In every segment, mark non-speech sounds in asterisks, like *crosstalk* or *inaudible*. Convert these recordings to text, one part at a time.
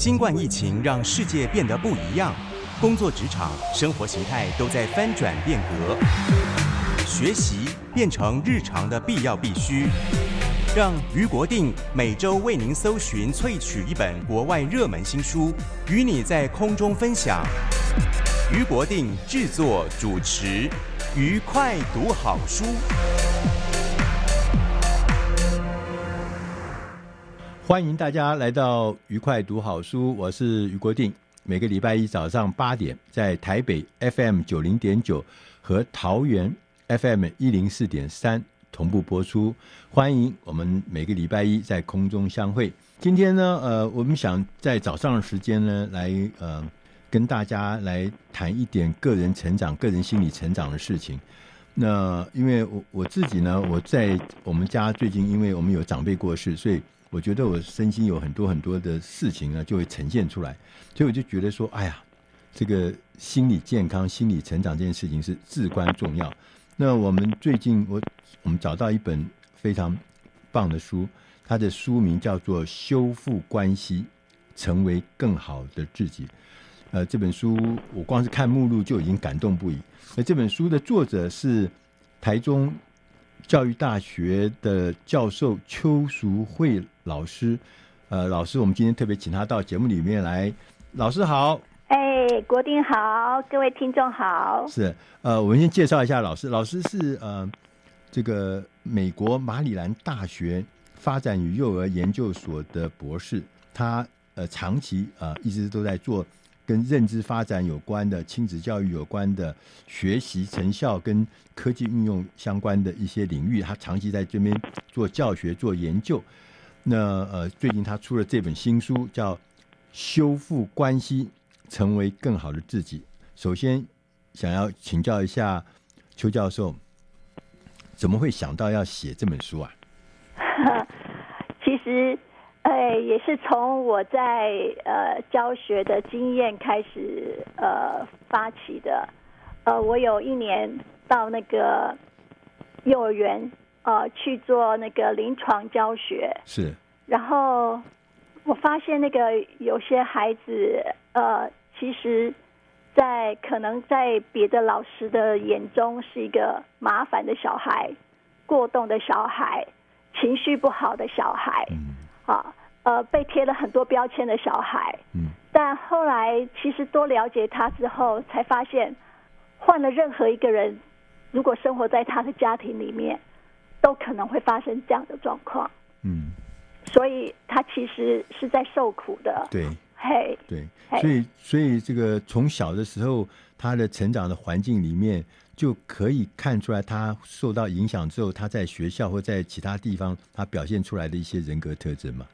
新冠疫情让世界变得不一样，工作职场、生活形态都在翻转变革，学习变成日常的必要必须。让俞国定每周为您搜寻萃取一本国外热门新书，与你在空中分享。俞国定制作主持，愉快读好书。欢迎大家来到愉快读好书，我是俞国定。每个礼拜一早上八点，在台北 FM 九零点九和桃园 FM 一零四点三同步播出。欢迎我们每个礼拜一在空中相会。今天呢，呃，我们想在早上的时间呢，来呃跟大家来谈一点个人成长、个人心理成长的事情。那因为我我自己呢，我在我们家最近，因为我们有长辈过世，所以。我觉得我身心有很多很多的事情啊，就会呈现出来，所以我就觉得说，哎呀，这个心理健康、心理成长这件事情是至关重要。那我们最近我我们找到一本非常棒的书，它的书名叫做《修复关系，成为更好的自己》。呃，这本书我光是看目录就已经感动不已。那这本书的作者是台中教育大学的教授邱淑慧老师，呃，老师，我们今天特别请他到节目里面来。老师好，哎，国定好，各位听众好。是，呃，我们先介绍一下老师。老师是呃，这个美国马里兰大学发展与幼儿研究所的博士，他呃长期啊、呃、一直都在做。跟认知发展有关的、亲子教育有关的、学习成效跟科技运用相关的一些领域，他长期在这边做教学、做研究。那呃，最近他出了这本新书，叫《修复关系，成为更好的自己》。首先，想要请教一下邱教授，怎么会想到要写这本书啊？*laughs* 其实。哎，也是从我在呃教学的经验开始呃发起的。呃，我有一年到那个幼儿园呃去做那个临床教学，是。然后我发现那个有些孩子呃，其实，在可能在别的老师的眼中是一个麻烦的小孩、过动的小孩、情绪不好的小孩。嗯啊，呃，被贴了很多标签的小孩，嗯，但后来其实多了解他之后，才发现，换了任何一个人，如果生活在他的家庭里面，都可能会发生这样的状况，嗯，所以他其实是在受苦的，对，嘿，对，所以所以这个从小的时候，他的成长的环境里面。就可以看出来，他受到影响之后，他在学校或在其他地方，他表现出来的一些人格特征吗？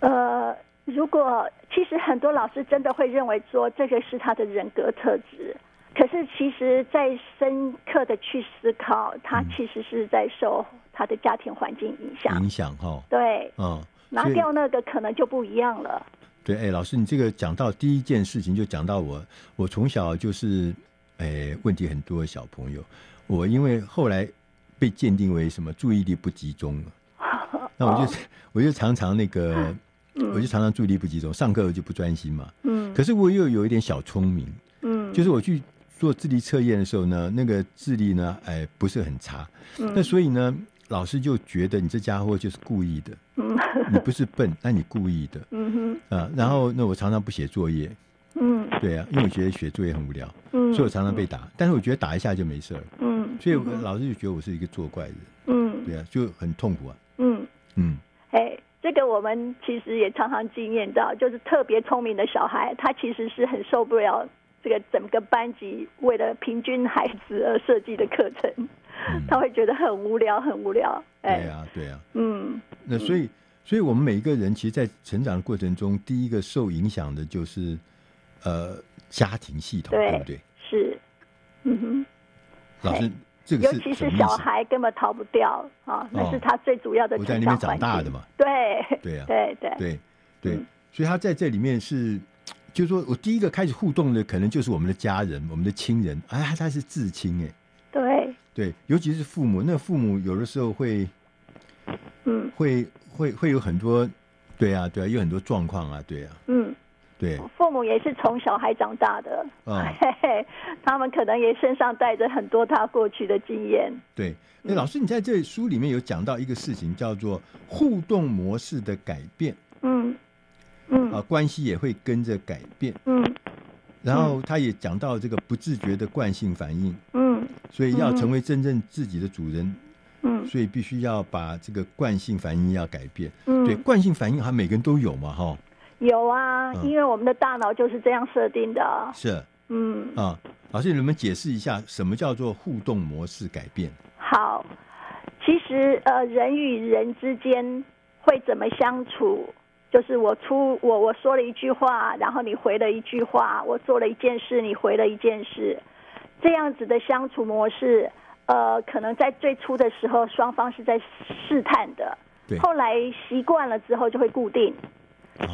呃，如果其实很多老师真的会认为说这个是他的人格特质，可是其实在深刻的去思考，他其实是在受他的家庭环境影响。影响哈？对，嗯，拿掉那个可能就不一样了。对，哎，老师，你这个讲到第一件事情，就讲到我，我从小就是。哎，问题很多的小朋友，我因为后来被鉴定为什么注意力不集中了，*laughs* 那我就我就常常那个，*laughs* 我就常常注意力不集中，上课我就不专心嘛。嗯。可是我又有一点小聪明，嗯，就是我去做智力测验的时候呢，那个智力呢，哎，不是很差。那所以呢，老师就觉得你这家伙就是故意的，你不是笨，那你故意的。*laughs* 嗯哼。啊，然后那我常常不写作业。嗯，对啊，因为我觉得写作业很无聊，嗯，所以我常常被打。但是我觉得打一下就没事了，嗯，所以老师就觉得我是一个作怪人，嗯，对啊，就很痛苦啊，嗯。嗯，哎，这个我们其实也常常经验到，就是特别聪明的小孩，他其实是很受不了这个整个班级为了平均孩子而设计的课程，嗯、*laughs* 他会觉得很无聊，很无聊。哎、对啊，对啊，嗯，那所以，所以我们每一个人，其实，在成长的过程中，第一个受影响的就是呃家庭系统，对，对不对？是，嗯哼，老师。这个、尤其是小孩根本逃不掉啊、哦，那是他最主要的。我在那边长大的嘛。对对啊，*laughs* 对对对对、嗯，所以他在这里面是，就是说我第一个开始互动的，可能就是我们的家人，我们的亲人。哎，他是至亲哎。对对，尤其是父母，那父母有的时候会，嗯，会会会有很多，对啊对啊，有很多状况啊，对啊，嗯。对，父母也是从小孩长大的，嗯，嘿嘿，他们可能也身上带着很多他过去的经验。对，那老师，你在这书里面有讲到一个事情，叫做互动模式的改变。嗯嗯，啊，关系也会跟着改变。嗯，然后他也讲到这个不自觉的惯性反应。嗯，所以要成为真正自己的主人。嗯，所以必须要把这个惯性反应要改变。嗯，对，惯性反应，好像每个人都有嘛，哈。有啊，因为我们的大脑就是这样设定的。是，嗯啊，老师，你能不能解释一下什么叫做互动模式改变？好，其实呃，人与人之间会怎么相处？就是我出我我说了一句话，然后你回了一句话，我做了一件事，你回了一件事，这样子的相处模式，呃，可能在最初的时候双方是在试探的，对，后来习惯了之后就会固定。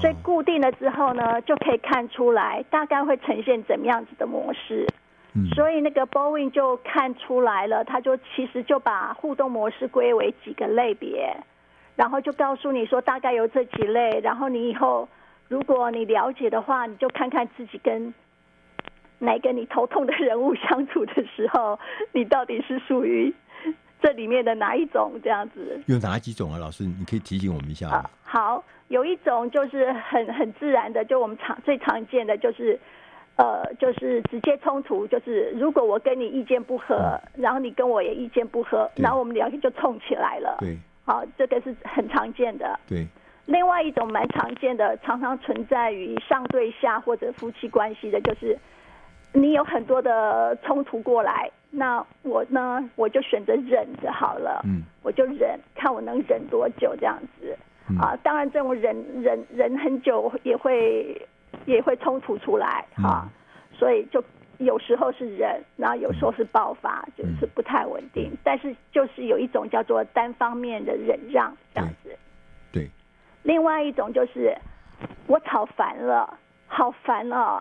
所以固定了之后呢，就可以看出来大概会呈现怎么样子的模式。嗯，所以那个 Bowen 就看出来了，他就其实就把互动模式归为几个类别，然后就告诉你说大概有这几类，然后你以后如果你了解的话，你就看看自己跟哪个你头痛的人物相处的时候，你到底是属于这里面的哪一种这样子？有哪几种啊？老师，你可以提醒我们一下吗？好。有一种就是很很自然的，就我们常最常见的就是，呃，就是直接冲突，就是如果我跟你意见不合，嗯、然后你跟我也意见不合，然后我们两个就冲起来了。对，好，这个是很常见的。对，另外一种蛮常见的，常常存在于上对下或者夫妻关系的，就是你有很多的冲突过来，那我呢，我就选择忍着好了，嗯，我就忍，看我能忍多久这样子。啊，当然，这种忍忍忍很久也会也会冲突出来啊，所以就有时候是忍，然后有时候是爆发，就是不太稳定。但是就是有一种叫做单方面的忍让这样子。对。另外一种就是我吵烦了，好烦哦！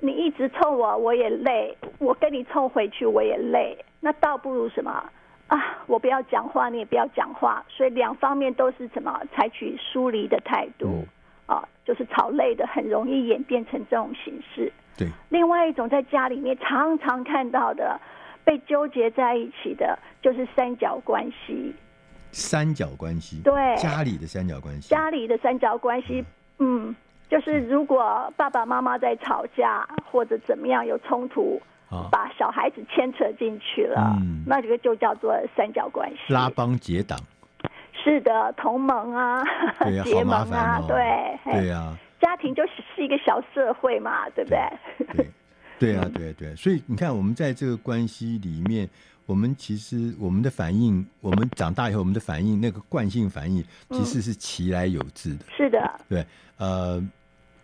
你一直冲我，我也累；我跟你冲回去，我也累。那倒不如什么？啊，我不要讲话，你也不要讲话，所以两方面都是什么？采取疏离的态度，嗯，啊，就是吵累的，很容易演变成这种形式。对，另外一种在家里面常常看到的，被纠结在一起的，就是三角关系。三角关系，对，家里的三角关系，家里的三角关系，嗯，嗯，就是如果爸爸妈妈在吵架或者怎么样有冲突。把小孩子牵扯进去了，嗯，那这个就叫做三角关系，拉帮结党。是的，同盟啊，对 *laughs* 结盟啊，哦、对，对呀、啊，家庭就是是一个小社会嘛，对不对？对，对。啊，*laughs* 对对，所以你看，我们在这个关系里面，我们其实我们的反应，我们长大以后，我们的反应，那个惯性反应，其实是其来有致的。是的，对，呃。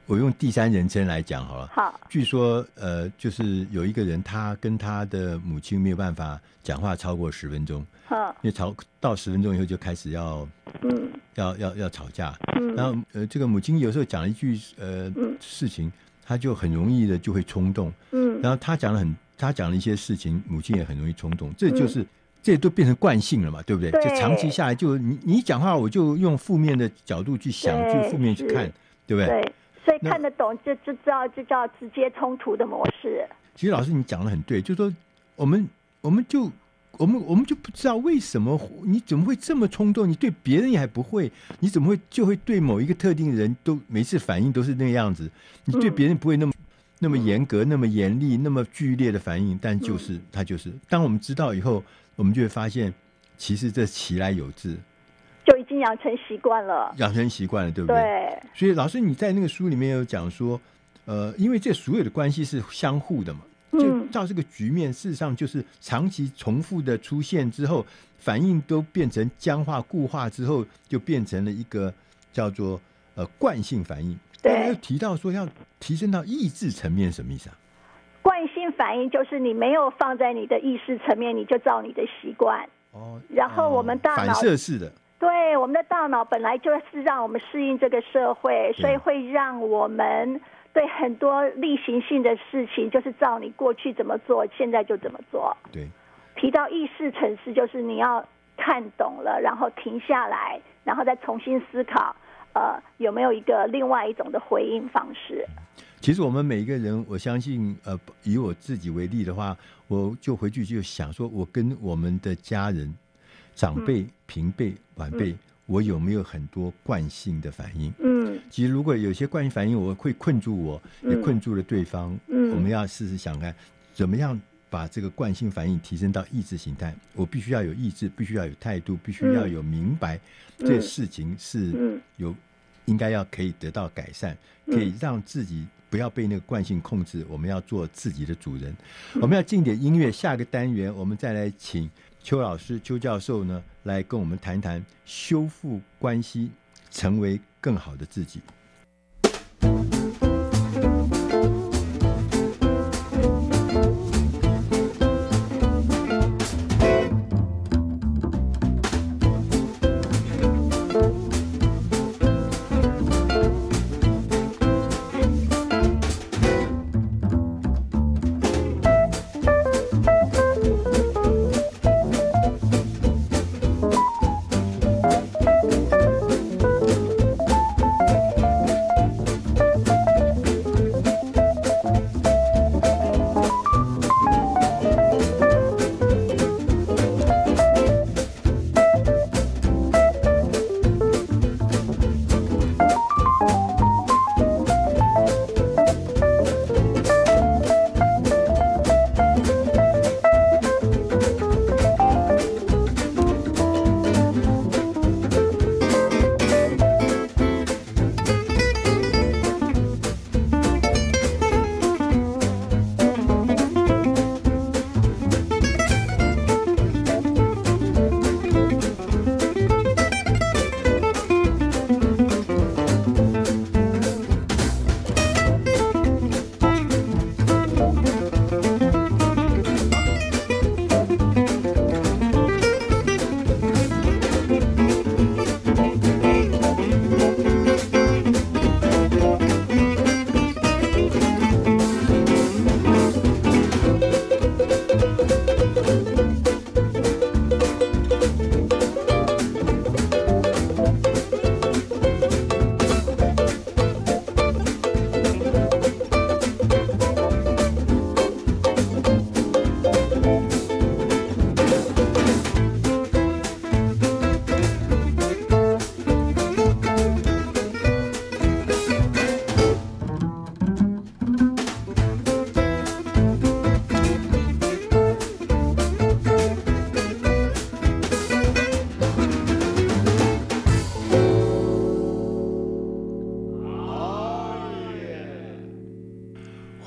我用第三人称来讲好了。好，据说呃，就是有一个人，他跟他的母亲没有办法讲话超过十分钟。好，因为吵到十分钟以后就开始要，嗯，要要要吵架。嗯，然后呃，这个母亲有时候讲了一句呃、嗯、事情，他就很容易的就会冲动。嗯，然后他讲了很，他讲了一些事情，母亲也很容易冲动。这就是、嗯、这都变成惯性了嘛，对不对？对，就长期下来就，就你你讲话，我就用负面的角度去想，去负面去看，对不对？对。所以看得懂就就知道，这叫直接冲突的模式。其实老师你讲的很对，就是说我们我们就我们我们就不知道为什么你怎么会这么冲动？你对别人也还不会，你怎么会就会对某一个特定人都每次反应都是那个样子？你对别人不会那么、嗯、那么严格、那么严厉、那么剧烈的反应，但就是、嗯、他就是。当我们知道以后，我们就会发现，其实这其来有自。养成习惯了，养成习惯了，对不对？对。所以老师，你在那个书里面有讲说，呃，因为这所有的关系是相互的嘛，就到这个局面，事实上就是长期重复的出现之后，反应都变成僵化固化之后，就变成了一个叫做呃惯性反应。对，又提到说要提升到意志层面，什么意思啊？惯性反应就是你没有放在你的意识层面，你就照你的习惯。哦。然后我们大脑、哦、反射式的。对，我们的大脑本来就是让我们适应这个社会，所以会让我们对很多例行性的事情，就是照你过去怎么做，现在就怎么做。对。提到意识层次，就是你要看懂了，然后停下来，然后再重新思考。呃，有没有一个另外一种的回应方式？其实我们每一个人，我相信，呃，以我自己为例的话，我就回去就想说，我跟我们的家人、长辈、平辈、晚辈，嗯、我有没有很多惯性的反应？嗯，其实如果有些惯性反应，我会困住我，也困住了对方。嗯，我们要试试想看，怎么样把这个惯性反应提升到意识形态？我必须要有意志，必须要有态度，必须要有明白，嗯、这事情是有。应该要可以得到改善，可以让自己不要被那个惯性控制。我们要做自己的主人。我们要进点音乐，下个单元我们再来请邱老师、邱教授呢来跟我们谈谈修复关系，成为更好的自己。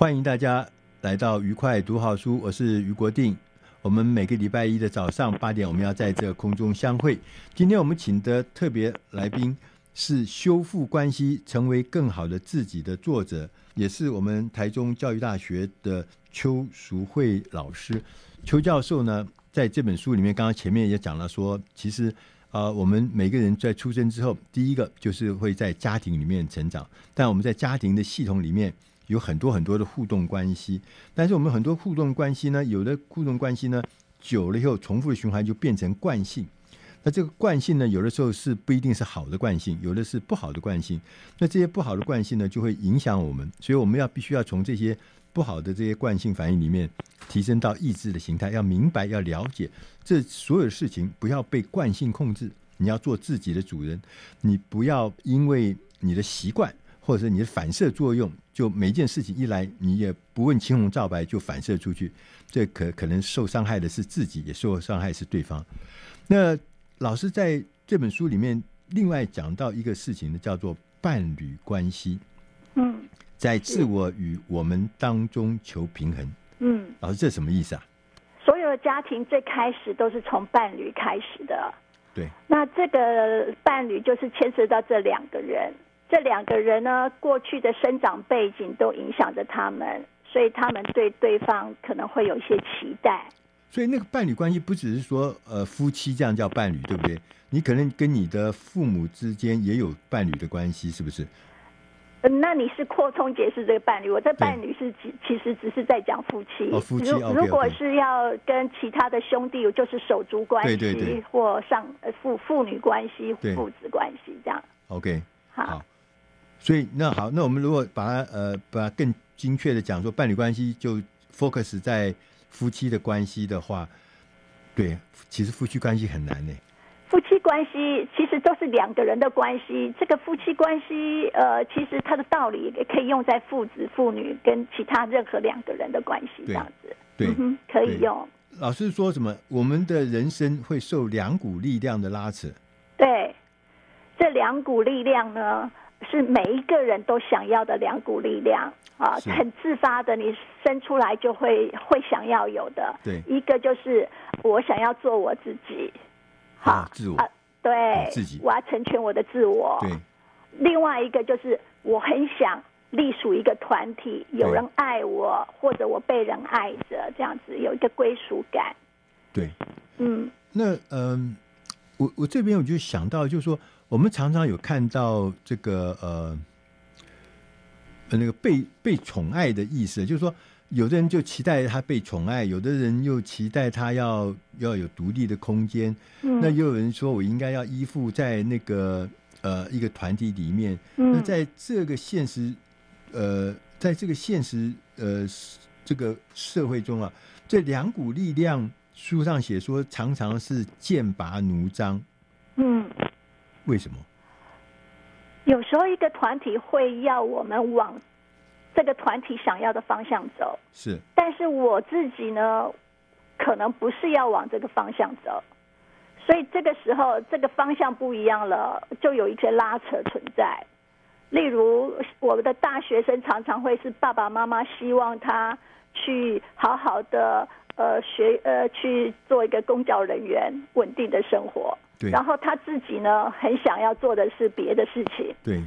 欢迎大家来到愉快读好书，我是于国定。我们每个礼拜一的早上八点，我们要在这空中相会。今天我们请的特别来宾是《修复关系，成为更好的自己》的作者，也是我们台中教育大学的邱淑慧老师。邱教授呢，在这本书里面，刚刚前面也讲了说，其实啊、呃，我们每个人在出生之后，第一个就是会在家庭里面成长，但我们在家庭的系统里面。有很多很多的互动关系，但是我们很多互动关系呢，有的互动关系呢，久了以后重复的循环就变成惯性。那这个惯性呢，有的时候是不一定是好的惯性，有的是不好的惯性。那这些不好的惯性呢，就会影响我们。所以我们要必须要从这些不好的这些惯性反应里面，提升到意志的形态，要明白，要了解这所有的事情，不要被惯性控制。你要做自己的主人，你不要因为你的习惯。或者是你的反射作用，就每件事情一来，你也不问青红皂白就反射出去，这可可能受伤害的是自己，也受伤害是对方。那老师在这本书里面另外讲到一个事情呢，叫做伴侣关系。嗯，在自我与我们当中求平衡。嗯，老师，这什么意思啊？所有的家庭最开始都是从伴侣开始的。对。那这个伴侣就是牵涉到这两个人，这两个人呢，过去的生长背景都影响着他们，所以他们对对方可能会有一些期待。所以那个伴侣关系不只是说呃夫妻这样叫伴侣，对不对？你可能跟你的父母之间也有伴侣的关系，是不是？嗯，那你是扩充解释这个伴侣，我这伴侣是其其实只是在讲夫妻。哦，夫妻。如如果是要跟其他的兄弟，就是手足关系，对对对，或上父父女关系、父子关系这样。OK，好，好。所以那好，那我们如果把它呃把它更精确的讲说，伴侣关系就 focus 在夫妻的关系的话，对，其实夫妻关系很难呢。夫妻关系其实都是两个人的关系。这个夫妻关系，呃，其实它的道理也可以用在父子、父女跟其他任何两个人的关系这样子。对，对嗯，可以用。老师说什么？我们的人生会受两股力量的拉扯。对，这两股力量呢，是每一个人都想要的两股力量啊，很自发的，你生出来就会会想要有的。对，一个就是我想要做我自己。好，啊、自我啊，对，自己，我要成全我的自我。对，另外一个就是我很想隶属一个团体，有人爱我，或者我被人爱着，这样子有一个归属感。对，嗯，那嗯，我我这边我就想到，就是说，我们常常有看到这个呃，那个被被宠爱的意思，就是说。有的人就期待他被宠爱，有的人又期待他要要有独立的空间。嗯，那又有人说我应该要依附在那个呃一个团体里面。嗯，那在这个现实呃，在这个现实呃这个社会中啊，这两股力量书上写说常常是剑拔弩张。嗯，为什么？有时候一个团体会要我们往。这个团体想要的方向走是，但是我自己呢，可能不是要往这个方向走，所以这个时候这个方向不一样了，就有一些拉扯存在。例如，我们的大学生常常会是爸爸妈妈希望他去好好的呃学呃去做一个公教人员，稳定的生活。对，然后他自己呢，很想要做的是别的事情。对，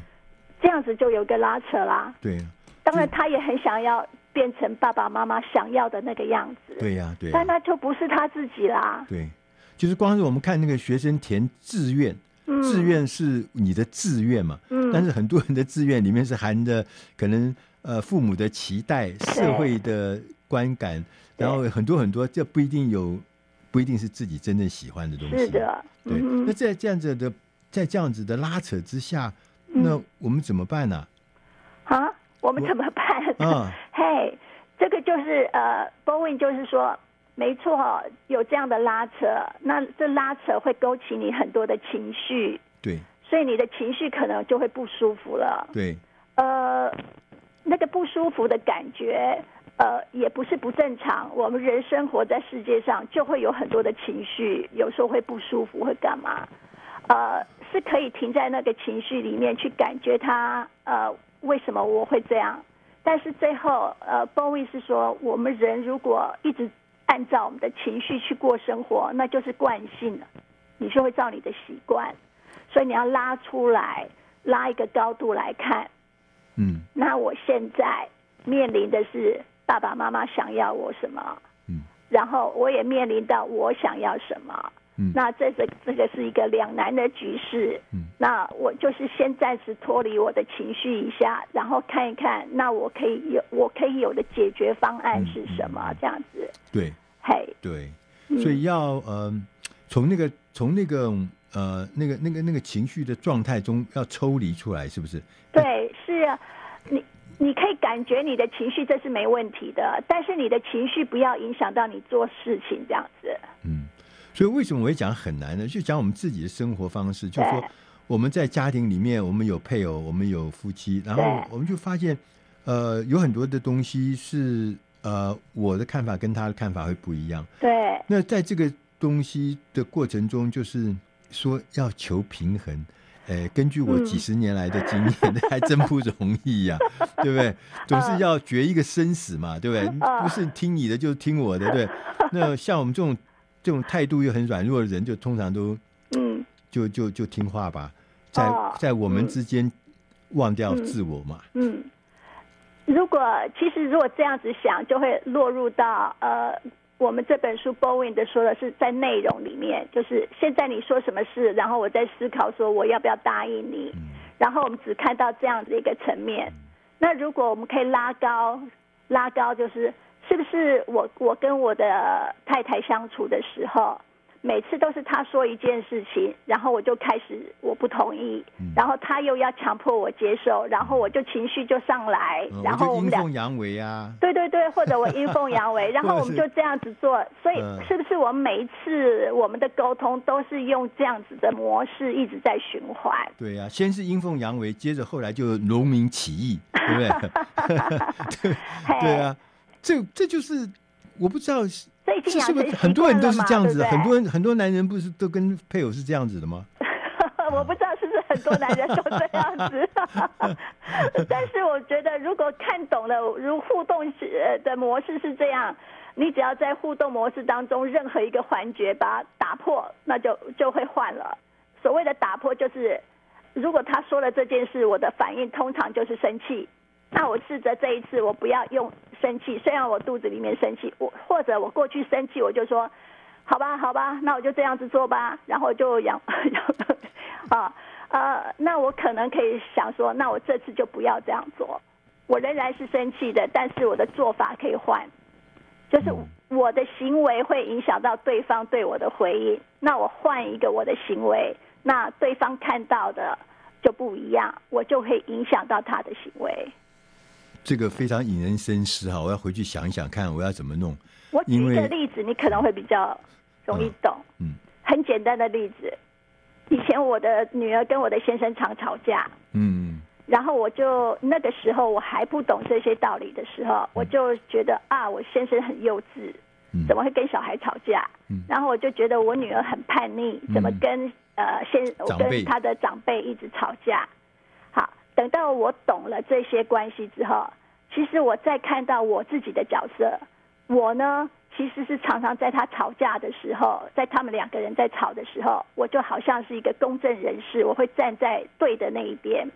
这样子就有个拉扯啦。对。当然，他也很想要变成爸爸妈妈想要的那个样子。对呀、啊，对。但那就不是他自己啦。对，就是光是我们看那个学生填志愿，嗯、志愿是你的志愿嘛。嗯。但是很多人的志愿里面是含着可能呃父母的期待、社会的观感，然后很多很多，这不一定有，不一定是自己真正喜欢的东西。是的。对。嗯、那在这样子的，在这样子的拉扯之下，那我们怎么办呢？啊？我们怎么办？嗯，嘿、*laughs* hey，这个就是呃，Bowen 就是说，没错，有这样的拉扯，那这拉扯会勾起你很多的情绪，对，所以你的情绪可能就会不舒服了，对，呃，那个不舒服的感觉，呃，也不是不正常。我们人生活在世界上，就会有很多的情绪，有时候会不舒服，会干嘛？呃，是可以停在那个情绪里面去感觉它，呃。为什么我会这样？但是最后，呃，Bowie 是说，我们人如果一直按照我们的情绪去过生活，那就是惯性了，你就会照你的习惯。所以你要拉出来，拉一个高度来看。嗯。那我现在面临的是爸爸妈妈想要我什么？嗯。然后我也面临到我想要什么。嗯，那这个这个是一个两难的局势。嗯，那我就是先暂时脱离我的情绪一下，然后看一看，那我可以有我可以有的解决方案是什么？嗯、这样子。对，嘿，对，所以要呃，从那个从那个呃那个那个那个情绪的状态中要抽离出来，是不是？对，是啊，你你可以感觉你的情绪，这是没问题的，但是你的情绪不要影响到你做事情，这样子。嗯。所以为什么我会讲很难呢？就讲我们自己的生活方式，就是说我们在家庭里面，我们有配偶，我们有夫妻，然后我们就发现，呃，有很多的东西是呃我的看法跟他的看法会不一样。对。那在这个东西的过程中，就是说要求平衡，哎，根据我几十年来的经验，那、嗯、还真不容易呀、啊，对不对？总是要决一个生死嘛，对不对？不是听你的就听我的，对。*laughs* 那像我们这种这种态度又很软弱的人，就通常都嗯，就就就听话吧，在在我们之间忘掉自我嘛。嗯，嗯，如果其实如果这样子想，就会落入到呃。我们这本书 Bowen 的说的是在内容里面，就是现在你说什么事，然后我在思考说我要不要答应你，然后我们只看到这样的一个层面。那如果我们可以拉高，拉高就是是不是我我跟我的太太相处的时候。每次都是他说一件事情，然后我就开始我不同意，嗯、然后他又要强迫我接受，然后我就情绪就上来，嗯、然后我们俩阴奉阳违啊，对对对，或者我阴奉阳违，然后我们就这样子做，所以 *laughs* 是不是我们每一次我们的沟通都是用这样子的模式一直在循环？对呀、啊，先是阴奉阳违，接着后来就农民起义，对不对？*laughs* 对对啊，这这就是我不知道。这是不是很多人都是这样子的？很多人很多男人不是都跟配偶是这样子的吗？*laughs* 我不知道是不是很多男人都这样子，*laughs* 但是我觉得如果看懂了，如互动的模式是这样，你只要在互动模式当中任何一个环节把它打破，那就就会换了。所谓的打破，就是如果他说了这件事，我的反应通常就是生气。那我试着这一次，我不要用生气。虽然我肚子里面生气，我或者我过去生气，我就说，好吧，好吧，那我就这样子做吧。然后就养 *laughs* 养啊呃，那我可能可以想说，那我这次就不要这样做。我仍然是生气的，但是我的做法可以换，就是我的行为会影响到对方对我的回应。那我换一个我的行为，那对方看到的就不一样，我就会影响到他的行为。这个非常引人深思哈，我要回去想一想看我要怎么弄。我举一个例子，你可能会比较容易懂。嗯，很简单的例子，以前我的女儿跟我的先生常吵架。嗯，然后我就那个时候我还不懂这些道理的时候，我就觉得啊，我先生很幼稚，怎么会跟小孩吵架？然后我就觉得我女儿很叛逆，怎么跟呃先我跟她的长辈一直吵架？等到我懂了这些关系之后，其实我再看到我自己的角色，我呢其实是常常在他吵架的时候，在他们两个人在吵的时候，我就好像是一个公正人士，我会站在对的那一边。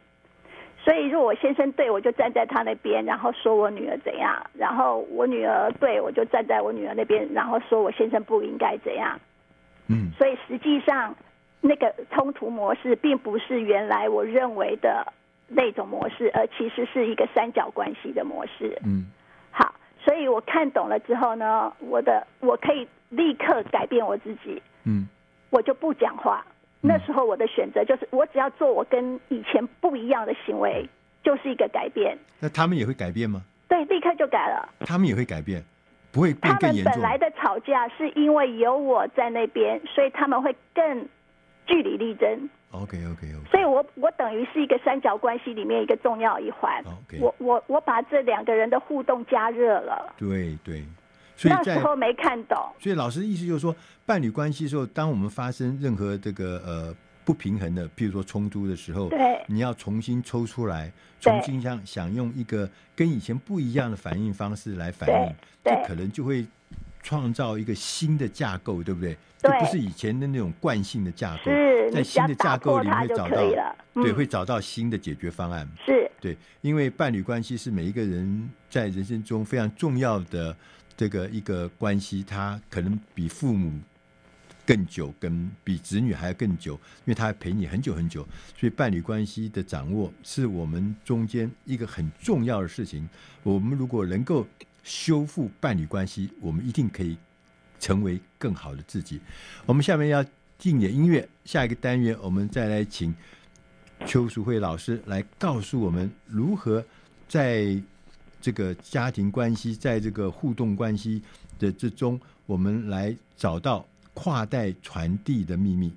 所以，如果我先生对，我就站在他那边，然后说我女儿怎样；然后我女儿对，我就站在我女儿那边，然后说我先生不应该怎样。嗯，所以实际上那个冲突模式并不是原来我认为的。那种模式，而其实是一个三角关系的模式。嗯，好，所以我看懂了之后呢，我的我可以立刻改变我自己。嗯，我就不讲话。那时候我的选择就是，我只要做我跟以前不一样的行为，就是一个改变。那他们也会改变吗？对，立刻就改了。他们也会改变，不会变更严重。他们本来的吵架是因为有我在那边，所以他们会更据理力争。OK OK OK，所以我我等于是一个三角关系里面一个重要一环。OK，我我我把这两个人的互动加热了。对对，所以那时候没看懂。所以老师的意思就是说，伴侣关系的时候，当我们发生任何这个呃不平衡的，譬如说冲突的时候，对，你要重新抽出来，重新想想用一个跟以前不一样的反应方式来反应，这可能就会。创造一个新的架构，对不对？对，这不是以前的那种惯性的架构，是在新的架构里面找到，嗯、对，会找到新的解决方案。是，对，因为伴侣关系是每一个人在人生中非常重要的这个一个关系，它可能比父母更久，跟比子女还要更久，因为他陪你很久很久，所以伴侣关系的掌握是我们中间一个很重要的事情。我们如果能够。修复伴侣关系，我们一定可以成为更好的自己。我们下面要进点音乐，下一个单元我们再来请邱淑慧老师来告诉我们如何在这个家庭关系，在这个互动关系的之中，我们来找到跨代传递的秘密。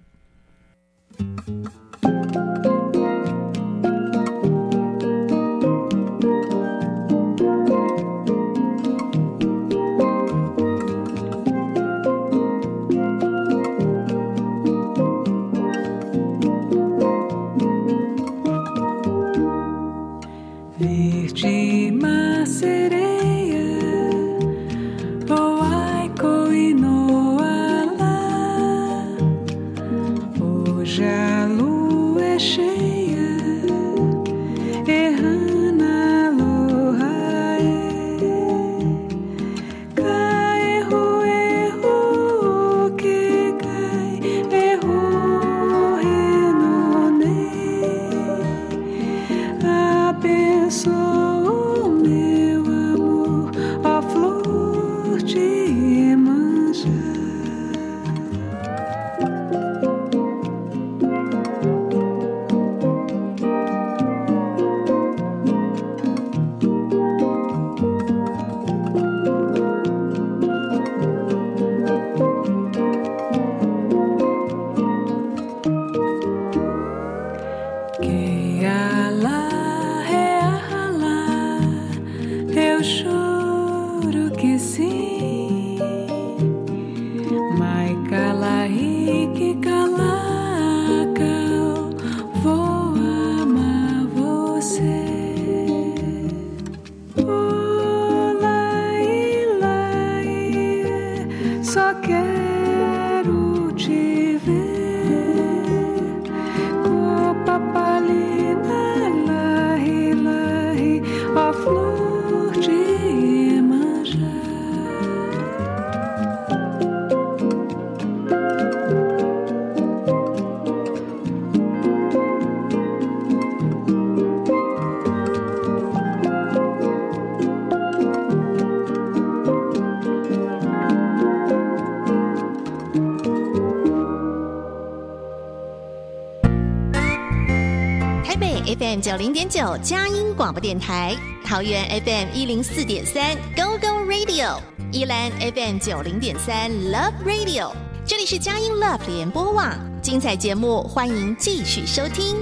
九零点九佳音广播电台，桃园 FM 一零四点三 Go Go Radio，宜兰 FM 九零点三 Love Radio，这里是佳音 Love 联播网，精彩节目欢迎继续收听。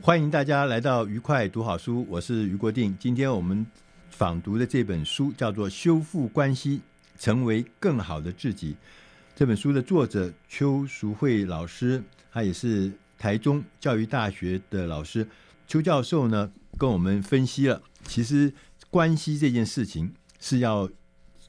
欢迎大家来到愉快读好书，我是余国定。今天我们访读的这本书叫做《修复关系，成为更好的自己》。这本书的作者邱淑慧老师，他也是台中教育大学的老师。邱教授呢，跟我们分析了，其实关系这件事情是要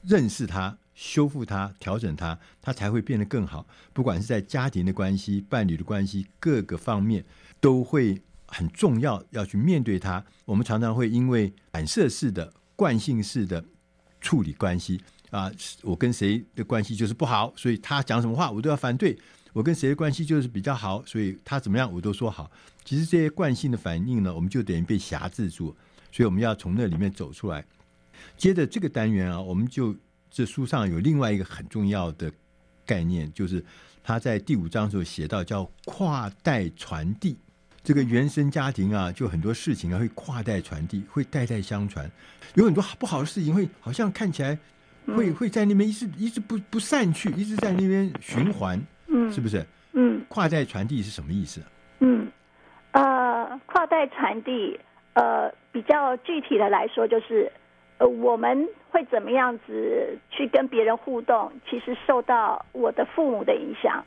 认识它、修复它、调整它，它才会变得更好。不管是在家庭的关系、伴侣的关系，各个方面都会很重要，要去面对它。我们常常会因为反射式的、惯性式的处理关系。啊，我跟谁的关系就是不好，所以他讲什么话我都要反对。我跟谁的关系就是比较好，所以他怎么样我都说好。其实这些惯性的反应呢，我们就等于被辖制住，所以我们要从那里面走出来。接着这个单元啊，我们就这书上有另外一个很重要的概念，就是他在第五章的时候写到叫跨代传递。这个原生家庭啊，就很多事情啊会跨代传递，会代代相传，有很多不好的事情会好像看起来。会会在那边一直一直不不散去，一直在那边循环，嗯，是不是？嗯，跨代传递是什么意思？嗯，呃，跨代传递，呃，比较具体的来说，就是呃，我们会怎么样子去跟别人互动？其实受到我的父母的影响，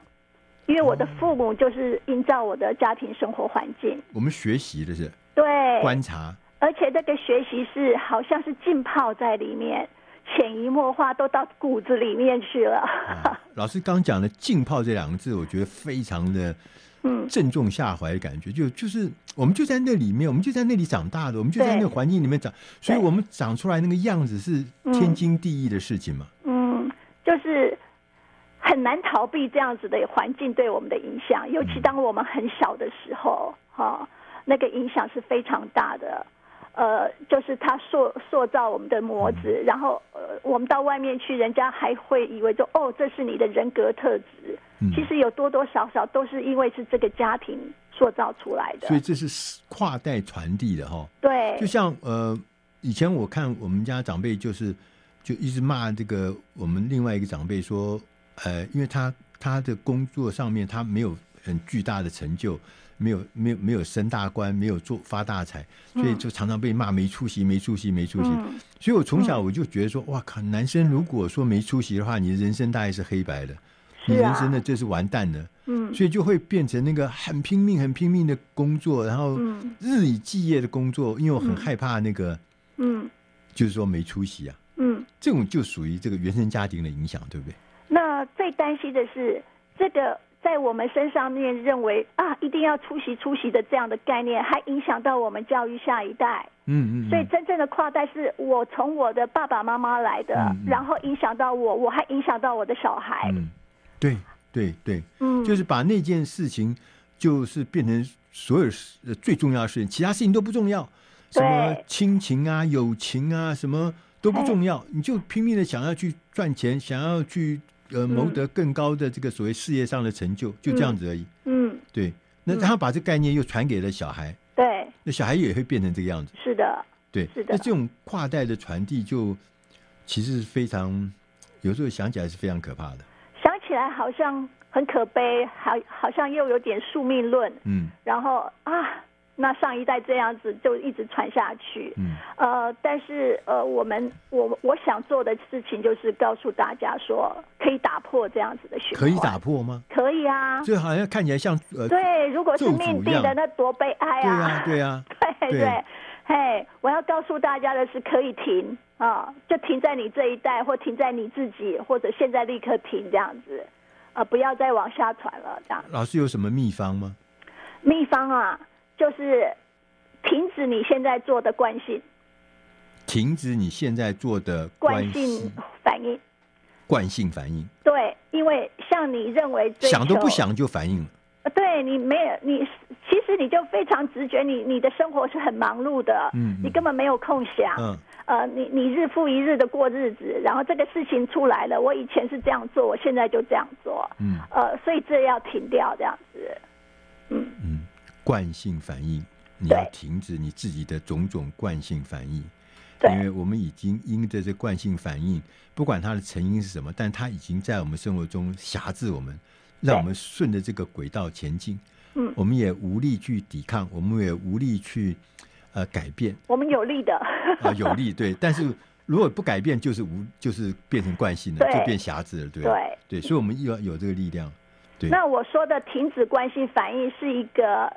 因为我的父母就是营造我的家庭生活环境。哦，我们学习的是对观察，而且这个学习是好像是浸泡在里面。潜移默化都到骨子里面去了。啊、老师刚讲的“浸泡”这两个字，我觉得非常的嗯正中下怀的感觉。嗯、就就是我们就在那里面，我们就在那里长大的，我们就在那个环境里面长，所以我们长出来那个样子是天经地义的事情嘛。嗯，就是很难逃避这样子的环境对我们的影响，尤其当我们很小的时候，哈、嗯，那个影响是非常大的。呃，就是他塑塑造我们的模子，嗯、然后呃，我们到外面去，人家还会以为说，哦，这是你的人格特质。嗯、其实有多多少少都是因为是这个家庭塑造出来的。所以这是跨代传递的哈、哦。对。就像呃，以前我看我们家长辈就是就一直骂这个我们另外一个长辈说，呃，因为他他的工作上面他没有很巨大的成就。没有没有没有升大官，没有做发大财，所以就常常被骂没出息，没出息，没出息。嗯、所以我从小我就觉得说，哇靠，男生如果说没出息的话，你的人生大概是黑白的，你人生的就是完蛋的。嗯，所以就会变成那个很拼命、很拼命的工作，然后日以继夜的工作，因为我很害怕那个，嗯，就是说没出息啊。嗯，这种就属于这个原生家庭的影响，对不对？那最担心的是这个。在我们身上面认为啊，一定要出席出席的这样的概念，还影响到我们教育下一代。嗯嗯。所以真正的跨代是我从我的爸爸妈妈来的，然后影响到我，我还影响到我的小孩。嗯，对对对，嗯，就是把那件事情就是变成所有事最重要的事情，其他事情都不重要，什么亲情啊、友情啊，什么都不重要，你就拼命的想要去赚钱，想要去。呃，谋得更高的这个所谓事业上的成就，就这样子而已。嗯，对。那他把这个概念又传给了小孩。对。那小孩也会变成这个样子。是的。对。是的。那这种跨代的传递，就其实是非常，有时候想起来是非常可怕的。想起来好像很可悲，好，好像又有点宿命论。嗯。然后啊。那上一代这样子就一直传下去，嗯，呃，但是呃，我们我我想做的事情就是告诉大家说，可以打破这样子的循环。可以打破吗？可以啊。就好像看起来像呃，对，如果是命定的，那多悲哀啊！对啊，对啊，*laughs* 对对，嘿，我要告诉大家的是，可以停啊，就停在你这一代，或停在你自己，或者现在立刻停这样子，啊，不要再往下传了。这样，老师有什么秘方吗？秘方啊，就是停止你现在做的惯性，停止你现在做的惯性反应，惯性反应。对，因为像你认为想都不想就反应了。对你没有你，其实你就非常直觉，你你的生活是很忙碌的，嗯，你根本没有空想，嗯，呃，你你日复一日的过日子，然后这个事情出来了，我以前是这样做，我现在就这样做，嗯，呃，所以这要停掉这样子，惯性反应，你要停止你自己的种种惯性反应，因为我们已经因着这惯性反应，不管它的成因是什么，但它已经在我们生活中辖制我们。让我们顺着这个轨道前进，嗯，我们也无力去抵抗，我们也无力去呃改变。我们有力的。啊，有力对，*laughs* 但是如果不改变，就是无，就是变成惯性了，就变狭制了，对对。对，所以我们要有这个力量。对，那我说的停止惯性反应是一个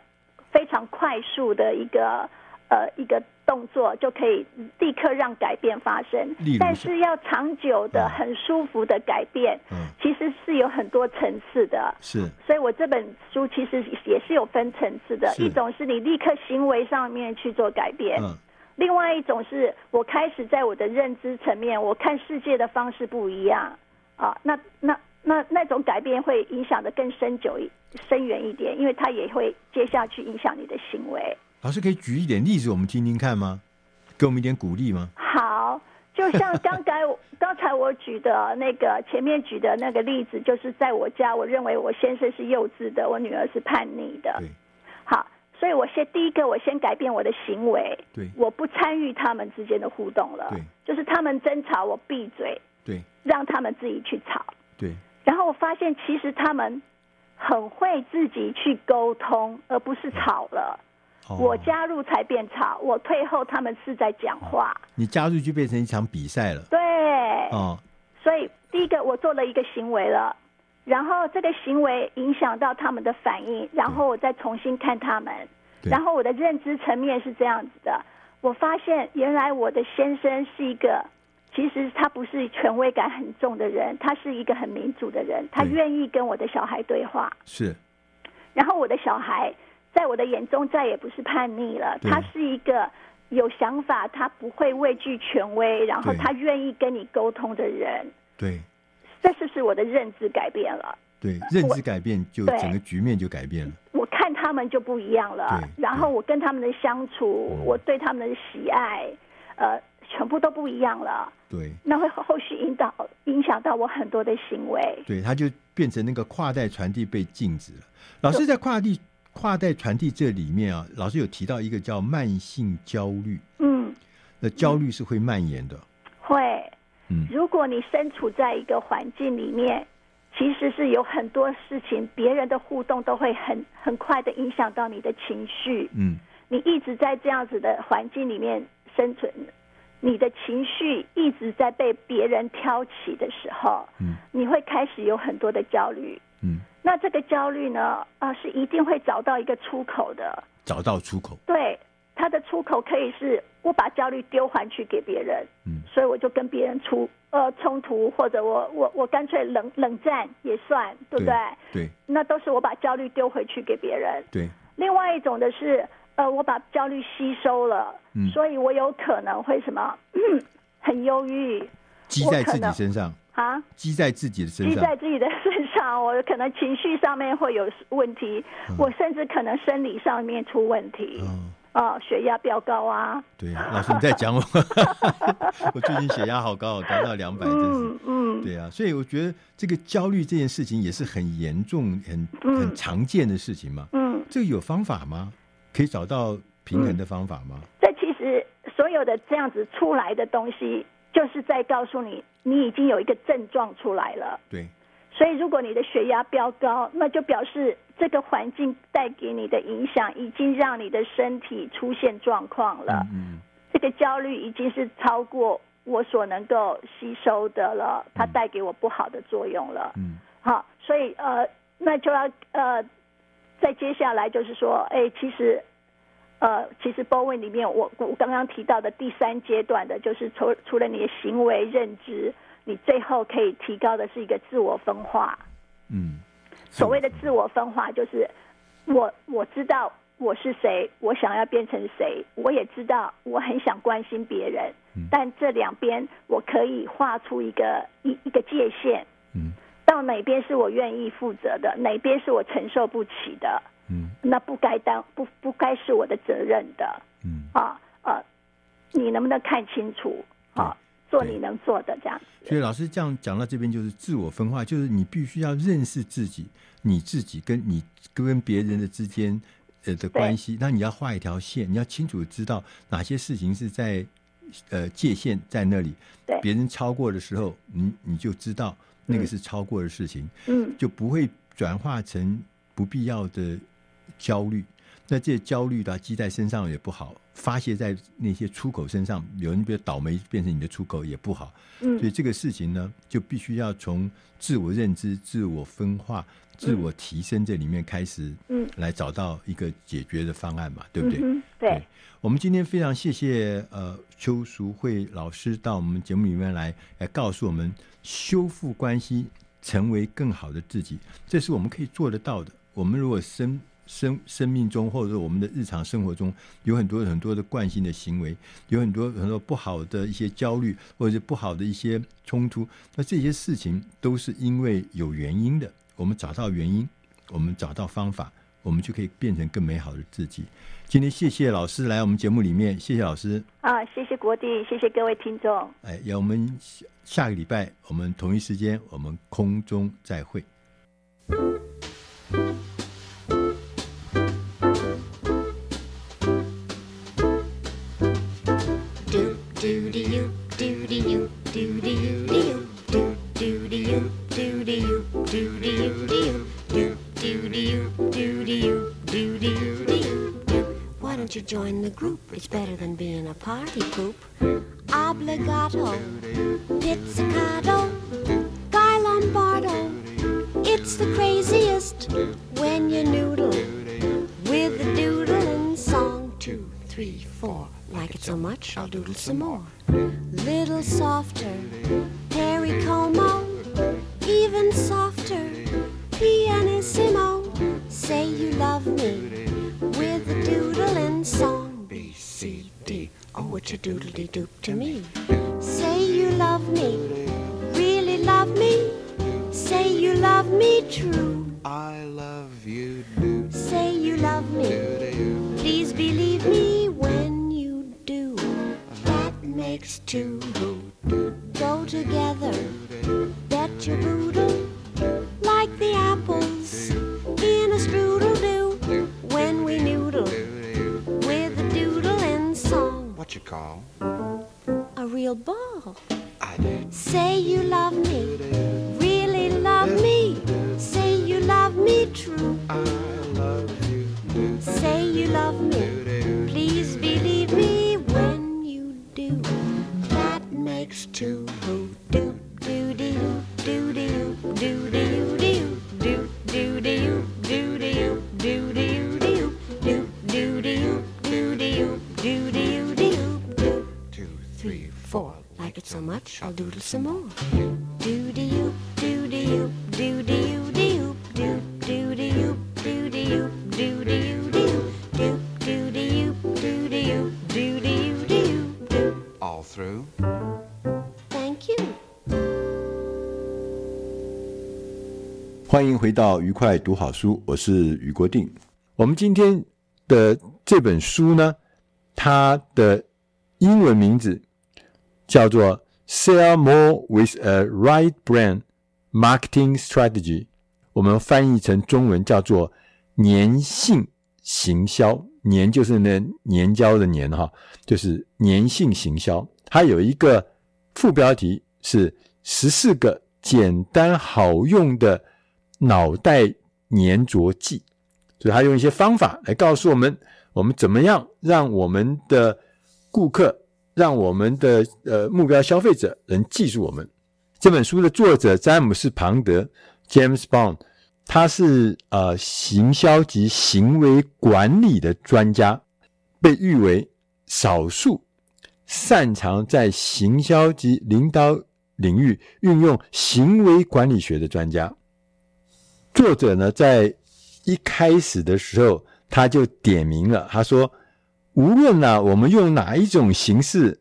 非常快速的一个呃一个。动作就可以立刻让改变发生，但是要长久的、很舒服的改变，嗯，其实是有很多层次的。是，所以我这本书其实也是有分层次的。一种是你立刻行为上面去做改变，嗯，另外一种是我开始在我的认知层面，我看世界的方式不一样啊。那那那那种改变会影响的更深久、深远一点，因为它也会接下去影响你的行为。老师可以举一点例子，我们听听看吗？给我们一点鼓励吗？好，就像刚才刚才我举的那个前面举的那个例子，就是在我家，我认为我先生是幼稚的，我女儿是叛逆的。对。好，所以我先第一个，我先改变我的行为。对。我不参与他们之间的互动了。对。就是他们争吵，我闭嘴。对。让他们自己去吵。对。然后我发现，其实他们很会自己去沟通，而不是吵了。我加入才变吵，我退后，他们是在讲话。你加入就变成一场比赛了。对，哦，所以第一个我做了一个行为了，然后这个行为影响到他们的反应，然后我再重新看他们，然后我的认知层面是这样子的，我发现原来我的先生是一个，其实他不是权威感很重的人，他是一个很民主的人，他愿意跟我的小孩对话。是，然后我的小孩。在我的眼中，再也不是叛逆了。他是一个有想法，他不会畏惧权威，然后他愿意跟你沟通的人。对，这是不是我的认知改变了。对，认知改变就整个局面就改变了。我看他们就不一样了。然后我跟他们的相处，我对他们的喜爱，呃，全部都不一样了。对，那会后续引导影响到我很多的行为。对，他就变成那个跨代传递被禁止了。老师在跨地。跨代传递这里面啊，老师有提到一个叫慢性焦虑。嗯，那焦虑是会蔓延的。会。嗯，如果你身处在一个环境里面，其实是有很多事情，别人的互动都会很很快的影响到你的情绪。嗯，你一直在这样子的环境里面生存，你的情绪一直在被别人挑起的时候，嗯，你会开始有很多的焦虑。嗯。那这个焦虑呢？啊、呃，是一定会找到一个出口的。找到出口。对，它的出口可以是我把焦虑丢还去给别人，嗯，所以我就跟别人出呃冲突，或者我我我干脆冷冷战也算，对不对？对。那都是我把焦虑丢回去给别人。对。另外一种的是，呃，我把焦虑吸收了，嗯，所以我有可能会什么，很忧郁，积在自己身上。啊，积在自己的身上，积在自己的身上，我可能情绪上面会有问题，嗯、我甚至可能生理上面出问题，嗯、哦，血压飙高啊。对啊，老师你在讲我，*laughs* 我最近血压好高，高到两百，真是，嗯，嗯对啊，所以我觉得这个焦虑这件事情也是很严重、很很常见的事情嘛。嗯，这个有方法吗？可以找到平衡的方法吗？这其实所有的这样子出来的东西。就是在告诉你，你已经有一个症状出来了。对。所以，如果你的血压飙高，那就表示这个环境带给你的影响，已经让你的身体出现状况了。嗯。这个焦虑已经是超过我所能够吸收的了，它带给我不好的作用了。嗯。好，所以呃，那就要呃，再接下来就是说，哎，其实。呃，其实 Bowen 里面我我刚刚提到的第三阶段的，就是除除了你的行为认知，你最后可以提高的是一个自我分化。嗯，所谓的自我分化，就是我我知道我是谁，我想要变成谁，我也知道我很想关心别人，嗯、但这两边我可以画出一个一一个界限。嗯，到哪边是我愿意负责的，哪边是我承受不起的。嗯，那不该当不不该是我的责任的。嗯啊呃，你能不能看清楚？啊，做你能做的这样子。所以老师这样讲到这边，就是自我分化，就是你必须要认识自己，你自己跟你跟别人的之间呃的关系，那你要画一条线，你要清楚知道哪些事情是在呃界限在那里，对，别人超过的时候，你你就知道那个是超过的事情，嗯，就不会转化成不必要的焦虑。那这些焦虑的积在身上也不好，发泄在那些出口身上，有人比如倒霉变成你的出口也不好。嗯，所以这个事情呢，就必须要从自我认知、自我分化、自我提升这里面开始，嗯，来找到一个解决的方案嘛，对不对？嗯、对，对。我们今天非常谢谢呃邱淑慧老师到我们节目里面来，来告诉我们修复关系，成为更好的自己，这是我们可以做得到的。我们如果生生生命中，或者说我们的日常生活中，有很多很多的惯性的行为，有很多很多不好的一些焦虑，或者是不好的一些冲突。那这些事情都是因为有原因的。我们找到原因，我们找到方法，我们就可以变成更美好的自己。今天谢谢老师来我们节目里面，谢谢老师啊，谢谢国弟，谢谢各位听众。哎，要我们下下个礼拜，我们同一时间，我们空中再会。group is better than being a party poop. Obligato, pizzicato, Guy Lombardo. It's the craziest when you noodle with the doodling song. Two, three, four. Like it so much, I'll doodle some more. 欢迎回到愉快读好书，我是余国定。我们今天的这本书呢，它的英文名字叫做《Sell More with a Right Brand Marketing Strategy》，我们翻译成中文叫做“粘性行销”。粘就是那粘胶的粘哈，就是粘性行销。它有一个副标题是“十四个简单好用的”。脑袋粘着剂，所以他用一些方法来告诉我们，我们怎么样让我们的顾客，让我们的呃目标消费者能记住我们。这本书的作者詹姆斯·庞德 （James Bond），他是呃行销及行为管理的专家。被誉为少数擅长在行销及领导领域运用行为管理学的专家。作者呢，在一开始的时候，他就点明了，他说：“无论呢、我们用哪一种形式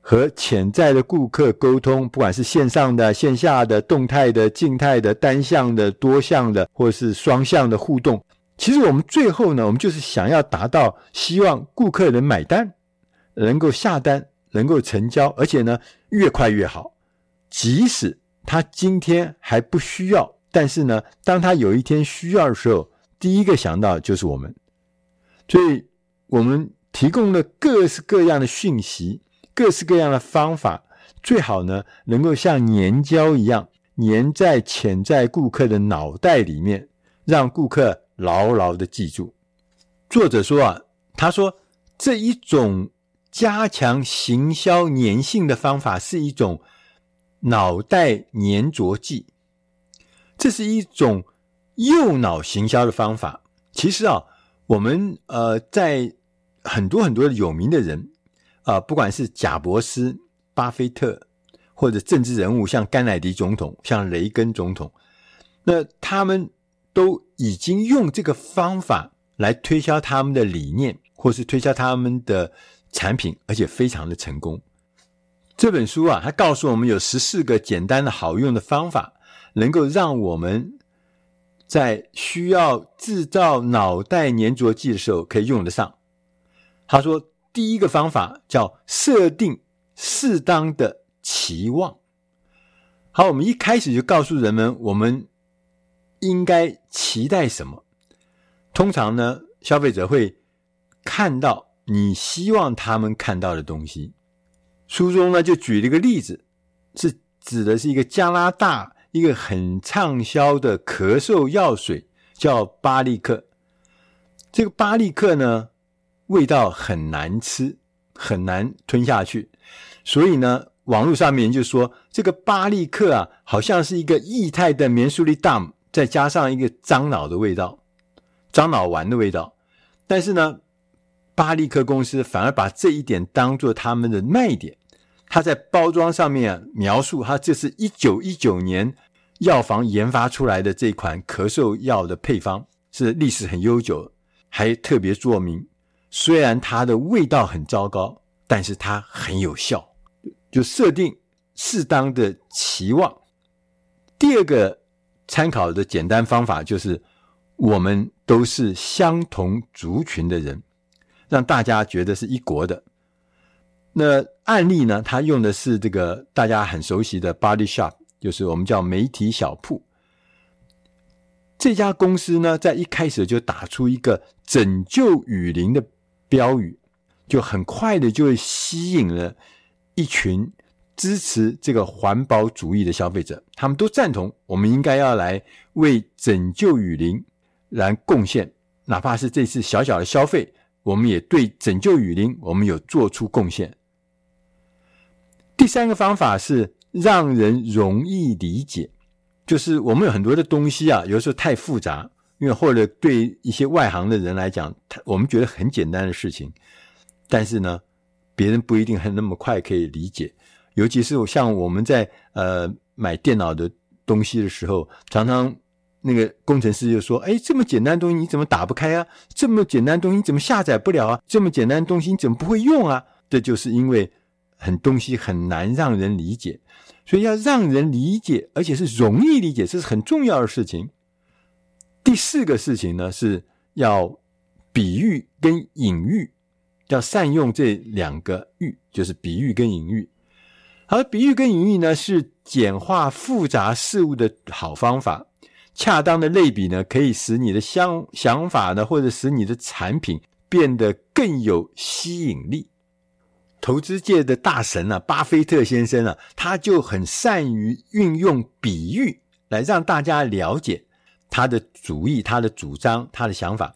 和潜在的顾客沟通，不管是线上的、线下的、动态的、静态的、单向的、多项的，或是双向的互动，其实我们最后呢，我们就是想要达到希望顾客能买单，能够下单，能够成交，而且呢，越快越好。即使他今天还不需要。”但是呢，当他有一天需要的时候，第一个想到就是我们，所以我们提供了各式各样的讯息，各式各样的方法，最好呢能够像粘胶一样粘在潜在顾客的脑袋里面，让顾客牢牢的记住。作者说啊，他说这一种加强行销粘性的方法是一种脑袋粘着剂。这是一种右脑行销的方法。其实啊，我们呃，在很多很多有名的人啊、不管是贾伯斯、巴菲特，或者政治人物像甘乃迪总统、像雷根总统，那他们都已经用这个方法来推销他们的理念，或是推销他们的产品，而且非常的成功。这本书啊，它告诉我们有十四个简单的好用的方法。能够让我们在需要制造脑袋粘着剂的时候可以用得上。他说，第一个方法叫设定适当的期望。好，我们一开始就告诉人们，我们应该期待什么。通常呢，消费者会看到你希望他们看到的东西。书中呢就举了一个例子，是指的是一个加拿大。一个很畅销的咳嗽药水叫巴利克，这个巴利克呢，味道很难吃，很难吞下去，所以呢，网络上面就说这个巴利克啊，好像是一个液态的面速力大，再加上一个樟脑的味道，樟脑丸的味道。但是呢，巴利克公司反而把这一点当做他们的卖点，他在包装上面啊，描述，他这是一九一九年。药房研发出来的这款咳嗽药的配方是历史很悠久，还特别注明，虽然它的味道很糟糕，但是它很有效。就设定适当的期望。第二个参考的简单方法就是，我们都是相同族群的人，让大家觉得是一国的。那案例呢？他用的是这个大家很熟悉的 Body Shop。就是我们叫媒体小铺，这家公司呢，在一开始就打出一个“拯救雨林”的标语，就很快的就吸引了一群支持这个环保主义的消费者，他们都赞同我们应该要来为拯救雨林来贡献，哪怕是这次小小的消费，我们也对拯救雨林我们有做出贡献。第三个方法是。让人容易理解，就是我们有很多的东西啊，有时候太复杂，因为或者对一些外行的人来讲，他我们觉得很简单的事情，但是呢，别人不一定很那么快可以理解。尤其是像我们在呃买电脑的东西的时候，常常那个工程师就说：“哎，这么简单的东西你怎么打不开啊？这么简单的东西你怎么下载不了啊？这么简单的东西你怎么不会用啊？”这就是因为。很东西很难让人理解，所以要让人理解，而且是容易理解，这是很重要的事情。第四个事情呢，是要比喻跟隐喻，要善用这两个喻，就是比喻跟隐喻。而比喻跟隐喻呢，是简化复杂事物的好方法。恰当的类比呢，可以使你的想想法呢，或者使你的产品变得更有吸引力。投资界的大神啊，巴菲特先生啊，他就很善于运用比喻来让大家了解他的主意、他的主张、他的想法。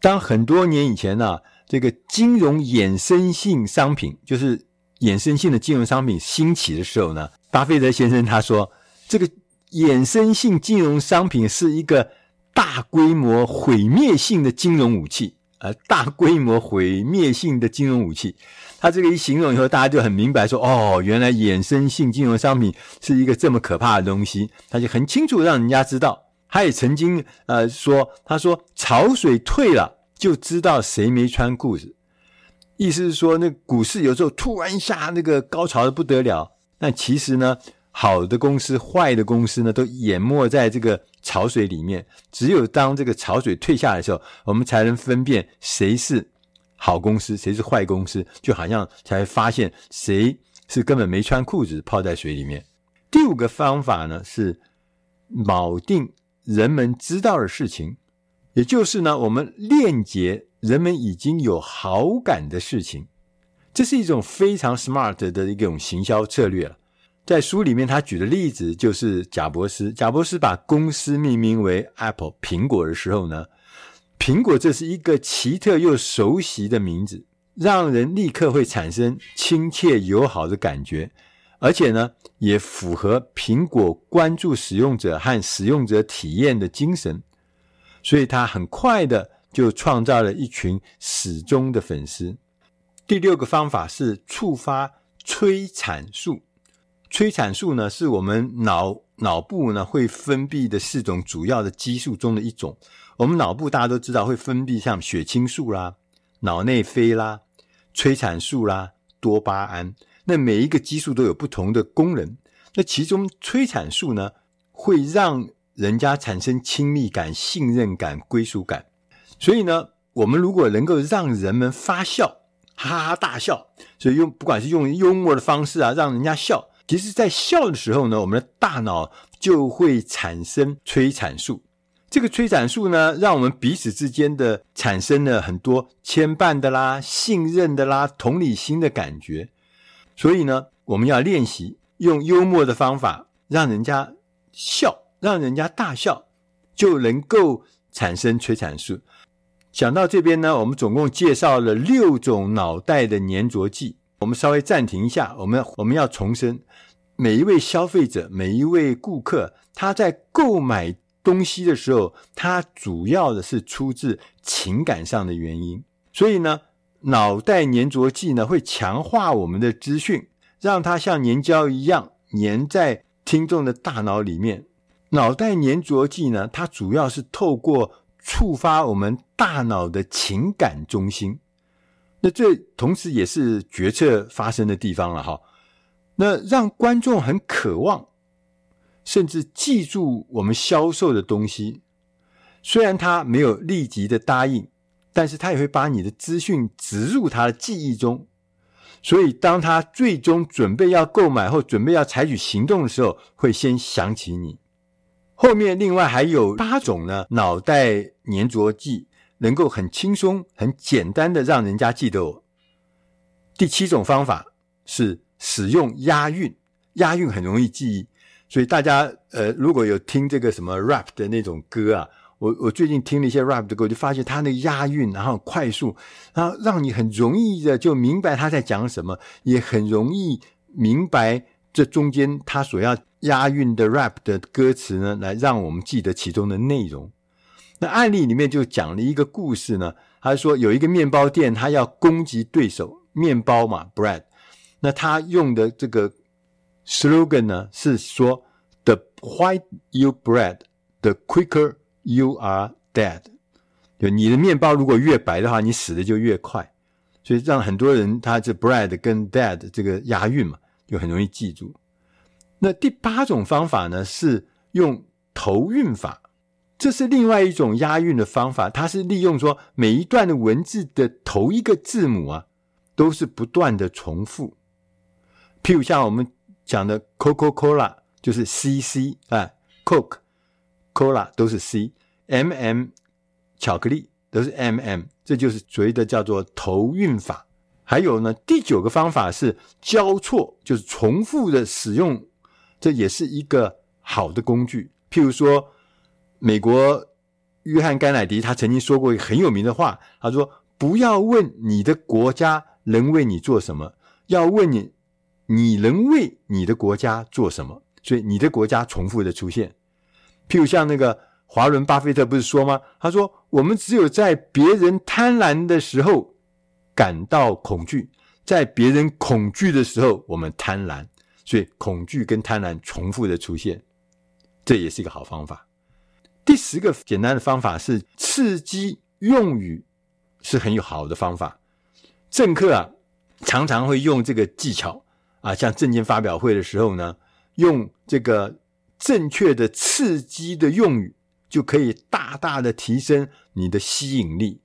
当很多年以前呢、这个金融衍生性商品，就是衍生性的金融商品兴起的时候呢，巴菲特先生他说，这个衍生性金融商品是一个大规模毁灭性的金融武器，呃大规模毁灭性的金融武器。他这个一形容以后，大家就很明白说，哦，原来衍生性金融商品是一个这么可怕的东西。他就很清楚让人家知道。他也曾经呃说，他说潮水退了就知道谁没穿裤子，意思是说，那股市有时候突然一下那个高潮的不得了，但其实呢。好的公司、坏的公司呢，都淹没在这个潮水里面。只有当这个潮水退下来的时候，我们才能分辨谁是好公司，谁是坏公司，就好像才发现谁是根本没穿裤子泡在水里面。第五个方法呢，是锚定人们知道的事情，也就是呢，我们链接人们已经有好感的事情。这是一种非常 smart 的一种行销策略了。在书里面，他举的例子就是贾伯斯。贾伯斯把公司命名为 Apple 苹果的时候呢，苹果这是一个奇特又熟悉的名字，让人立刻会产生亲切友好的感觉，而且呢，也符合苹果关注使用者和使用者体验的精神，所以他很快的就创造了一群死忠的粉丝。第六个方法是触发催产素。催产素呢，是我们脑脑部呢会分泌的四种主要的激素中的一种。我们脑部大家都知道会分泌像血清素啦、脑内啡啦、催产素啦、多巴胺。那每一个激素都有不同的功能。那其中催产素呢，会让人家产生亲密感、信任感、归属感。所以呢，我们如果能够让人们发笑，哈哈大笑，所以用不管是用幽默的方式啊，让人家笑。其实，在笑的时候呢，我们的大脑就会产生催产素。这个催产素呢，让我们彼此之间的产生了很多牵绊的啦、信任的啦、同理心的感觉。所以呢，我们要练习用幽默的方法，让人家笑，让人家大笑，就能够产生催产素。讲到这边呢，我们总共介绍了六种脑袋的粘着剂。我们稍微暂停一下，我们我们要重申，每一位消费者，每一位顾客，他在购买东西的时候，他主要的是出自情感上的原因。所以呢，脑袋粘着剂呢会强化我们的资讯，让它像粘胶一样粘在听众的大脑里面。脑袋粘着剂呢，它主要是透过触发我们大脑的情感中心。那这同时也是决策发生的地方了哈。那让观众很渴望，甚至记住我们销售的东西。虽然他没有立即的答应，但是他也会把你的资讯植入他的记忆中。所以当他最终准备要购买或准备要采取行动的时候，会先想起你。后面另外还有八种呢，脑袋粘着剂。能够很轻松、很简单的让人家记得我。第七种方法是使用押韵，押韵很容易记忆，所以大家呃如果有听这个什么 rap 的那种歌啊，我我最近听了一些 rap 的歌，我就发现他那个押韵，然后快速，然后让你很容易的就明白他在讲什么，也很容易明白这中间他所要押韵的 rap 的歌词呢，来让我们记得其中的内容。那案例里面就讲了一个故事呢，他说有一个面包店，他要攻击对手，面包嘛，bread。那他用的这个 slogan 呢是说：“The white you bread, the quicker you are dead。”就你的面包如果越白的话，你死的就越快。所以让很多人他这 bread 跟 dead 这个押韵嘛，就很容易记住。那第八种方法呢是用头韵法。这是另外一种押韵的方法，它是利用说每一段的文字的头一个字母啊，都是不断的重复。譬如像我们讲的 Coca-Cola 就是 CC 啊，Coke、Cola 都是 C，MM 巧克力都是 MM，这就是所谓的叫做头韵法。还有呢，第九个方法是交错，就是重复的使用，这也是一个好的工具。譬如说。美国约翰甘乃迪他曾经说过一个很有名的话，他说：“不要问你的国家能为你做什么，要问你你能为你的国家做什么。”所以你的国家重复的出现，譬如像那个华伦巴菲特不是说吗？他说：“我们只有在别人贪婪的时候感到恐惧，在别人恐惧的时候，我们贪婪。所以恐惧跟贪婪重复的出现，这也是一个好方法。第十个简单的方法是刺激用语，是很有好的方法。政客啊，常常会用这个技巧啊，像政见发表会的时候呢，用这个正确的刺激的用语。”就可以大大的提升你的吸引力。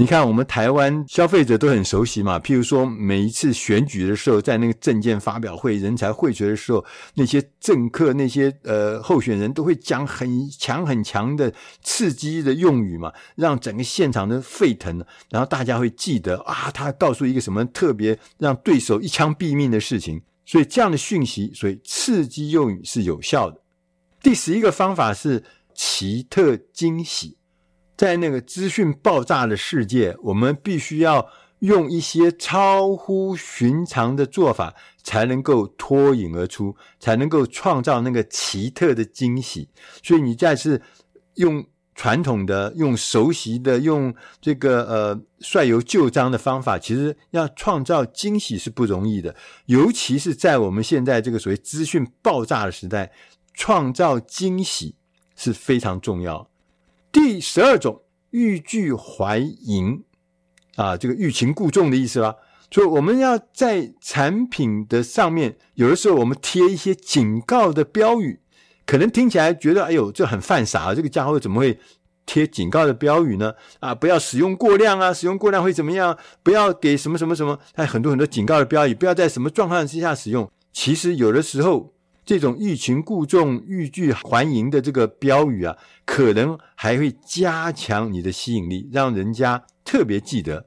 你看，我们台湾消费者都很熟悉嘛。譬如说，每一次选举的时候，在那个政见发表会、人才汇萃的时候，那些政客、那些呃候选人都会讲很强很强的刺激的用语嘛，让整个现场都沸腾。然后大家会记得啊，他告诉一个什么特别让对手一枪毙命的事情。所以这样的讯息，所以刺激用语是有效的。第十一个方法是。奇特惊喜，在那个资讯爆炸的世界，我们必须要用一些超乎寻常的做法，才能够脱颖而出，才能够创造那个奇特的惊喜。所以，你再次用传统的、用熟悉的、用这个呃率由旧章的方法，其实要创造惊喜是不容易的，尤其是在我们现在这个所谓资讯爆炸的时代，创造惊喜。是非常重要。第十二种欲拒还迎啊，这个欲擒故纵的意思啦。所以我们要在产品的上面，有的时候我们贴一些警告的标语，可能听起来觉得哎呦，这很犯傻，这个家伙怎么会贴警告的标语呢？啊，不要使用过量啊，使用过量会怎么样？不要给什么什么什么，还很多很多警告的标语，不要在什么状况之下使用。其实有的时候。这种欲擒故纵、欲拒还迎的这个标语啊，可能还会加强你的吸引力，让人家特别记得。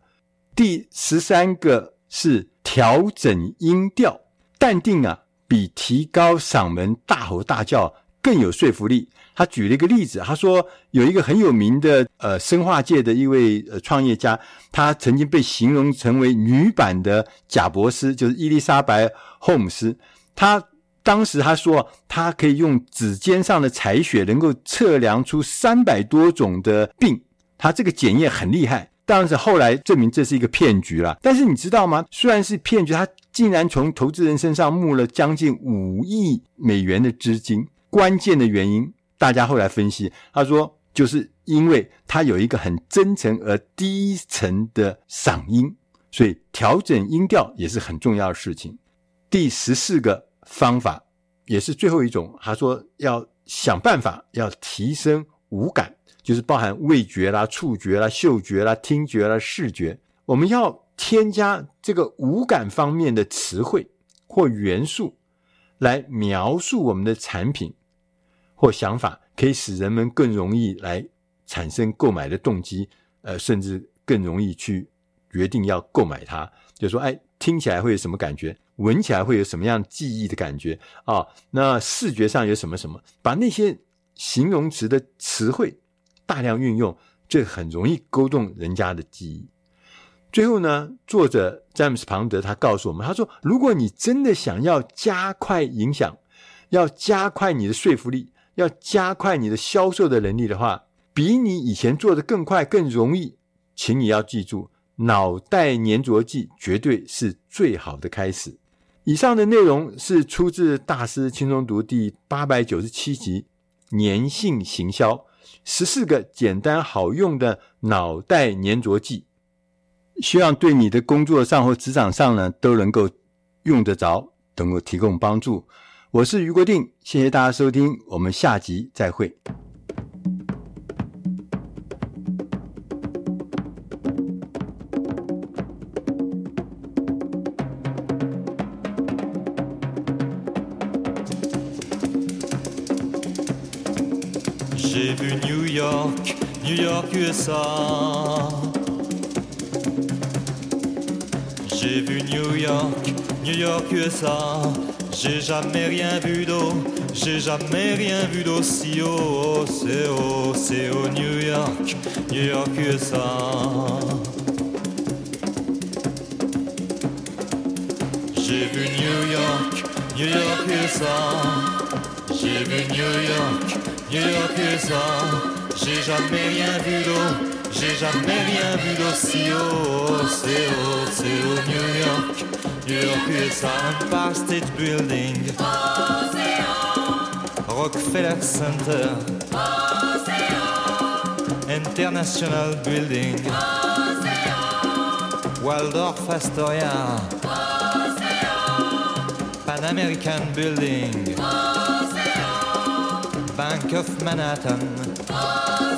第十三个是调整音调，淡定啊，比提高嗓门大吼大叫更有说服力。他举了一个例子，他说有一个很有名的呃生化界的一位呃创业家，他曾经被形容成为女版的贾伯斯，就是伊丽莎白·霍姆斯，他。当时他说，他可以用指尖上的采血，能够测量出三百多种的病。他这个检验很厉害，但是后来证明这是一个骗局了。但是你知道吗？虽然是骗局，他竟然从投资人身上募了将近五亿美元的资金。关键的原因，大家后来分析，他说就是因为他有一个很真诚而低沉的嗓音，所以调整音调也是很重要的事情。第十四个。方法也是最后一种，他说要想办法要提升五感，就是包含味觉啦、触觉啦、嗅觉啦、听觉啦、视觉。我们要添加这个五感方面的词汇或元素，来描述我们的产品或想法，可以使人们更容易来产生购买的动机，呃，甚至更容易去决定要购买它。就说，哎，听起来会有什么感觉？闻起来会有什么样记忆的感觉啊、那视觉上有什么什么？把那些形容词的词汇大量运用，这很容易勾动人家的记忆。最后呢，作者詹姆斯·庞德他告诉我们，他说：如果你真的想要加快影响，要加快你的说服力，要加快你的销售的能力的话，比你以前做的更快、更容易，请你要记住，脑袋粘着剂绝对是最好的开始。以上的内容是出自大师轻松读第八百九十七集《粘性行销》，十四个简单好用的脑袋粘着剂，希望对你的工作上或职场上呢都能够用得着，能够提供帮助。我是俞国定，谢谢大家收听，我们下集再会。J'ai vu New York, New York, USA. J'ai jamais rien vu d'eau, j'ai jamais rien vu d'aussi haut. C'est haut, c'est haut, New York, New York, USA. J'ai vu New York, New York, USA. J'ai vu New York, New York, USA. J'ai jamais rien vu d'eau, j'ai jamais rien vu d'aussi haut. C'est haut, c'est haut, New York, New York USA, Empire State Building. Rockefeller Center. International Building. Waldorf Astoria. Pan American Building. Bank of Manhattan. Oh.